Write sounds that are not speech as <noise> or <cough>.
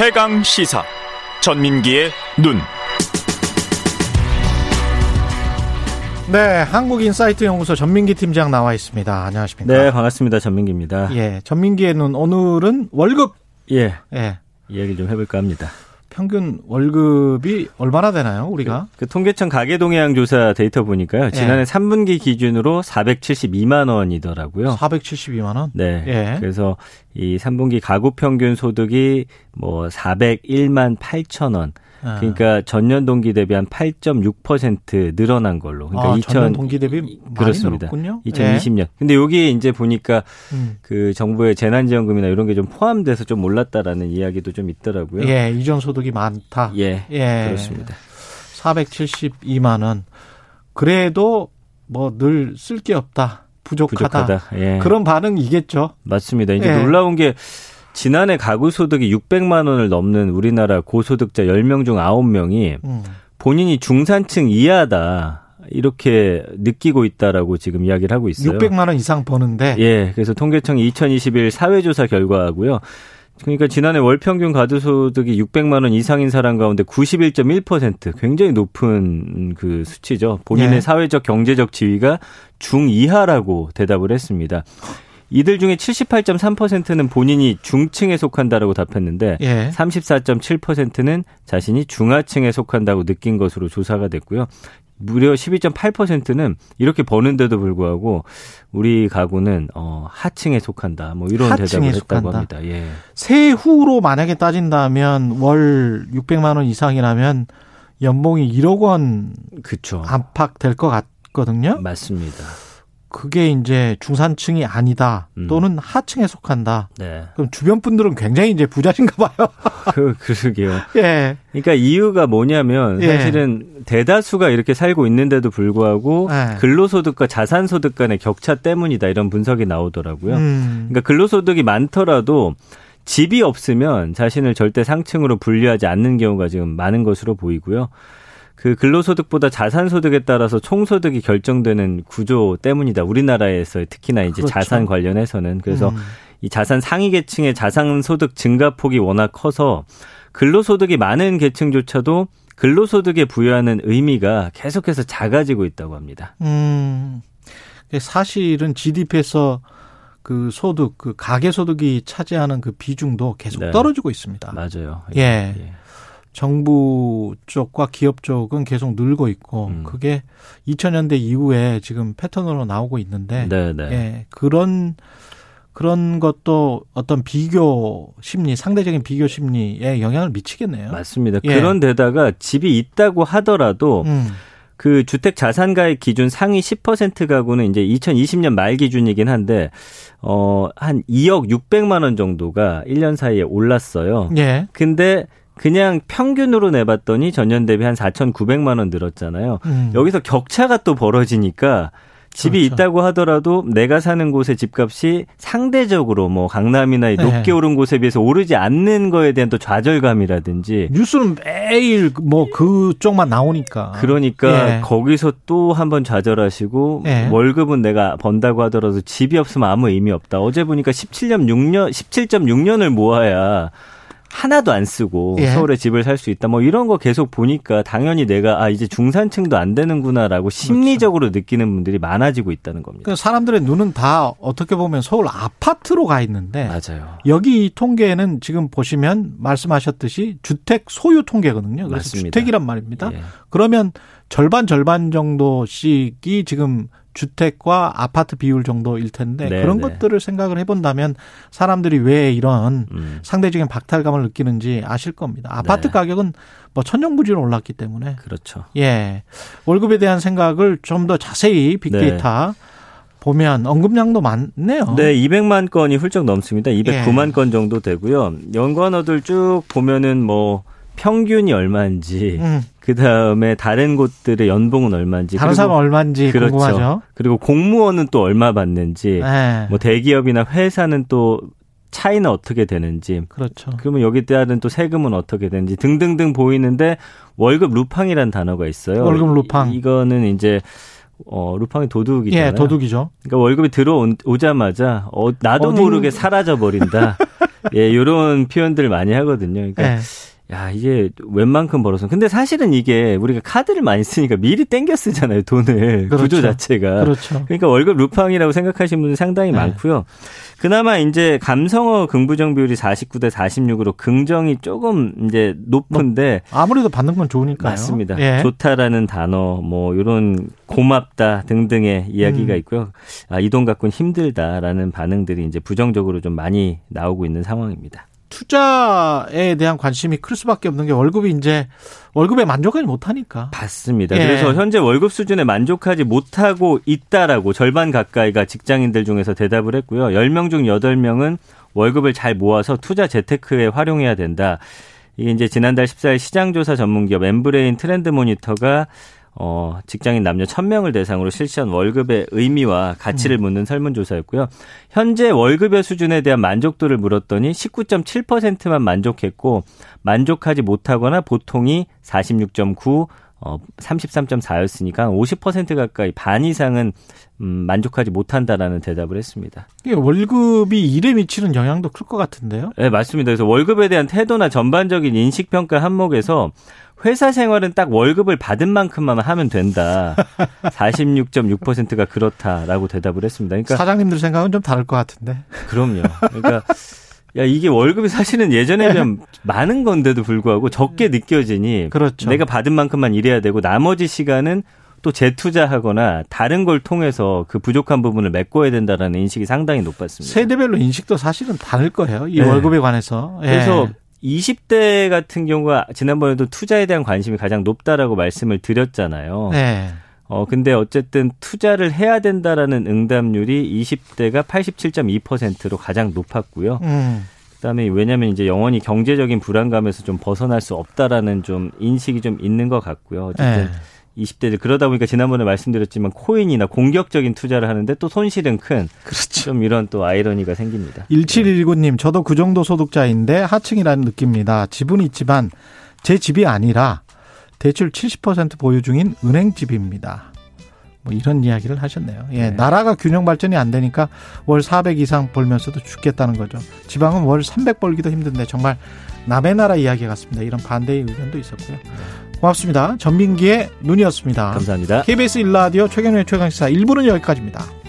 최강 시사 전민기의 눈. 네, 한국인사이트 연구소 전민기 팀장 나와 있습니다. 안녕하십니까? 네, 반갑습니다. 전민기입니다. 예, 전민기의 눈 오늘은 월급. 예. 예. 이야기 좀 해볼까 합니다. 평균 월급이 얼마나 되나요, 우리가? 그, 그 통계청 가계동향 조사 데이터 보니까요. 지난해 예. 3분기 기준으로 472만 원이더라고요. 472만 원? 네. 예. 그래서 이 3분기 가구 평균 소득이 뭐 401만 8천 원. 아. 그러니까 전년 동기 대비 한 8.6% 늘어난 걸로. 그러니까 아, 2000 동기 대비 그렇습니다. 늘었군요. 2020년. 예. 근데 여기에 이제 보니까 음. 그 정부의 재난지원금이나 이런 게 좀 포함돼서 좀 올랐다라는 이야기도 좀 있더라고요. 예, 이전 소득이 많다. 예, 예. 그렇습니다. 472만 원. 그래도 뭐 늘 쓸 게 없다. 부족하다. 부족하다. 예. 그런 반응이겠죠. 맞습니다. 이제 예. 놀라운 게 지난해 가구 소득이 600만 원을 넘는 우리나라 고소득자 10명 중 9명이 음. 본인이 중산층 이하다. 이렇게 느끼고 있다라고 지금 이야기를 하고 있어요. 600만 원 이상 버는데. 예. 그래서 통계청이 2021 사회조사 결과고요. 그러니까 지난해 월 평균 가구 소득이 600만 원 이상인 사람 가운데 91.1% 굉장히 높은 그 수치죠. 본인의 예. 사회적 경제적 지위가 중 이하라고 대답을 했습니다. 이들 중에 78.3%는 본인이 중층에 속한다라고 답했는데 예. 34.7%는 자신이 중하층에 속한다고 느낀 것으로 조사가 됐고요. 무려 12.8%는 이렇게 버는데도 불구하고 우리 가구는 어 하층에 속한다. 뭐 이런 대답을 했다고 속한다. 합니다. 예. 세후로 만약에 따진다면 월 600만 원 이상이라면 연봉이 1억 원 그쵸. 안팎 될 것 같거든요. 맞습니다. 그게 이제 중산층이 아니다 음. 또는 음. 하층에 속한다. 네. 그럼 주변 분들은 굉장히 이제 부자신가 봐요. <laughs> 그 그러게요. <laughs> 예. 그러니까 이유가 뭐냐면 예. 사실은 대다수가 이렇게 살고 있는데도 불구하고 예. 근로소득과 자산소득 간의 격차 때문이다 이런 분석이 나오더라고요. 음. 그러니까 근로소득이 많더라도 집이 없으면 자신을 절대 상층으로 분류하지 않는 경우가 지금 많은 것으로 보이고요. 그 근로소득보다 자산소득에 따라서 총소득이 결정되는 구조 때문이다. 우리나라에서 특히나 이제 그렇죠. 자산 관련해서는 그래서 음. 이 자산 상위 계층의 자산소득 증가폭이 워낙 커서 근로소득이 많은 계층조차도 근로소득에 부여하는 의미가 계속해서 작아지고 있다고 합니다. 음. 사실은 GDP에서 그 소득, 그 가계 소득이 차지하는 그 비중도 계속 네. 떨어지고 있습니다. 맞아요. 예. 예. 정부 쪽과 기업 쪽은 계속 늘고 있고 음. 그게 2000년대 이후에 지금 패턴으로 나오고 있는데 네네. 네. 예, 그런 그런 것도 어떤 비교 심리, 상대적인 비교 심리에 영향을 미치겠네요. 맞습니다. 예. 그런 데다가 집이 있다고 하더라도 음. 그 주택 자산가액 기준 상위 10% 가구는 이제 2020년 말 기준이긴 한데 어한 2억 600만 원 정도가 1년 사이에 올랐어요. 예. 근데 그냥 평균으로 내봤더니 전년 대비 한 4,900만 원 늘었잖아요. 음. 여기서 격차가 또 벌어지니까 집이 그렇죠. 있다고 하더라도 내가 사는 곳의 집값이 상대적으로 뭐 강남이나 네. 높게 오른 곳에 비해서 오르지 않는 거에 대한 또 좌절감이라든지 뉴스는 매일 뭐 그쪽만 나오니까 그러니까 예. 거기서 또 한번 좌절하시고 예. 월급은 내가 번다고 하더라도 집이 없으면 아무 의미 없다. 어제 보니까 17.6년 17.6년을 모아야 하나도 안 쓰고 예. 서울에 집을 살 수 있다. 뭐 이런 거 계속 보니까 당연히 내가 아 이제 중산층도 안 되는구나라고 그렇죠. 심리적으로 그렇죠. 느끼는 분들이 많아지고 있다는 겁니다. 그러니까 사람들의 눈은 다 어떻게 보면 서울 아파트로 가 있는데 맞아요. 여기 이 통계는 지금 보시면 말씀하셨듯이 주택 소유 통계거든요. 그래서 맞습니다. 주택이란 말입니다. 예. 그러면 절반 절반 정도씩이 지금 주택과 아파트 비율 정도일 텐데 네, 그런 네. 것들을 생각을 해본다면 사람들이 왜 이런 음. 상대적인 박탈감을 느끼는지 아실 겁니다. 아파트 네. 가격은 뭐 천정부지로 올랐기 때문에 그렇죠. 예 월급에 대한 생각을 좀 더 자세히 빅데이터 네. 보면 언급량도 많네요. 네, 200만 건이 훌쩍 넘습니다. 209만 예. 건 정도 되고요. 연관어들 쭉 보면은 뭐 평균이 얼마인지, 음. 그 다음에 다른 곳들의 연봉은 얼마인지, 다른 사람 얼마인지 그렇죠. 궁금하죠. 그리고 공무원은 또 얼마 받는지, 네. 뭐 대기업이나 회사는 또 차이는 어떻게 되는지, 그렇죠. 그러면 여기 따른 또 세금은 어떻게 되는지 등등등 보이는데 월급 루팡이란 단어가 있어요. 월급 루팡. 이, 거는 이제 어, 루팡이 도둑이잖아요. 예, 도둑이죠. 그러니까 월급이 들어오자마자 어, 나도 어디... 모르게 사라져 버린다. <laughs> 예, 이런 표현들 많이 하거든요. 그러니까 네. 야, 이게 웬만큼 벌어서. 근데 사실은 이게 우리가 카드를 많이 쓰니까 미리 땡겨 쓰잖아요, 돈을. 그렇죠. 구조 자체가. 그렇죠. 그러니까 월급 루팡이라고 생각하시는 분들 상당히 네. 많고요. 그나마 이제 감성어 긍부정 비율이 49대 46으로 긍정이 조금 이제 높은데 뭐 아무래도 받는 건 좋으니까요. 맞습니다. 예. 좋다라는 단어 뭐 이런 고맙다 등등의 이야기가 음. 있고요. 아, 이 돈 갖고는 힘들다라는 반응들이 이제 부정적으로 좀 많이 나오고 있는 상황입니다. 투자에 대한 관심이 클 수밖에 없는 게 월급이 이제 월급에 만족하지 못하니까. 맞습니다. 예. 그래서 현재 월급 수준에 만족하지 못하고 있다라고 절반 가까이가 직장인들 중에서 대답을 했고요. 10명 중 8명은 월급을 잘 모아서 투자 재테크에 활용해야 된다. 이게 이제 지난달 14일 시장조사 전문기업 엠브레인 트렌드 모니터가 어, 직장인 남녀 1000명을 대상으로 실시한 월급의 의미와 가치를 음. 묻는 설문조사였고요. 현재 월급의 수준에 대한 만족도를 물었더니 19.7%만 만족했고 만족하지 못하거나 보통이 46.9, 어, 33.4였으니까 50% 가까이 반 이상은 음, 만족하지 못한다라는 대답을 했습니다. 월급이 일에 미치는 영향도 클 것 같은데요? 네, 맞습니다. 그래서 월급에 대한 태도나 전반적인 인식 평가 항목에서 회사 생활은 딱 월급을 받은 만큼만 하면 된다. <laughs> 46.6%가 그렇다라고 대답을 했습니다. 그러니까 사장님들 생각은 좀 다를 것 같은데. 그럼요. 그러니까 야 이게 월급이 사실은 예전에 비하면 <laughs> 많은 건데도 불구하고 적게 느껴지니 그렇죠. 내가 받은 만큼만 일해야 되고 나머지 시간은 또 재투자하거나 다른 걸 통해서 그 부족한 부분을 메꿔야 된다라는 인식이 상당히 높았습니다. 세대별로 인식도 사실은 다를 거예요. 이 네. 월급에 관해서. 그래서 예. 20대 같은 경우가 지난번에도 투자에 대한 관심이 가장 높다라고 말씀을 드렸잖아요. 네. 어, 근데 어쨌든 투자를 해야 된다라는 응답률이 20대가 87.2%로 가장 높았고요. 음. 그다음에 왜냐하면 이제 영원히 경제적인 불안감에서 좀 벗어날 수 없다라는 좀 인식이 좀 있는 것 같고요. 어쨌든 네. 20대들 그러다 보니까 지난번에 말씀드렸지만 코인이나 공격적인 투자를 하는데 또 손실은 큰 그렇죠. 좀 이런 또 아이러니가 생깁니다. 1719님 저도 그 정도 소득자인데 하층이라는 느낌입니다. 집은 있지만 제 집이 아니라 대출 70% 보유 중인 은행집입니다. 뭐 이런 이야기를 하셨네요. 예, 네. 나라가 균형 발전이 안 되니까 월 400 이상 벌면서도 죽겠다는 거죠. 지방은 월 300 벌기도 힘든데 정말 남의 나라 이야기 같습니다. 이런 반대의 의견도 있었고요. 고맙습니다. 전민기의 눈이었습니다. 감사합니다. KBS 일라디오 최경련의 최강시사 1부는 여기까지입니다.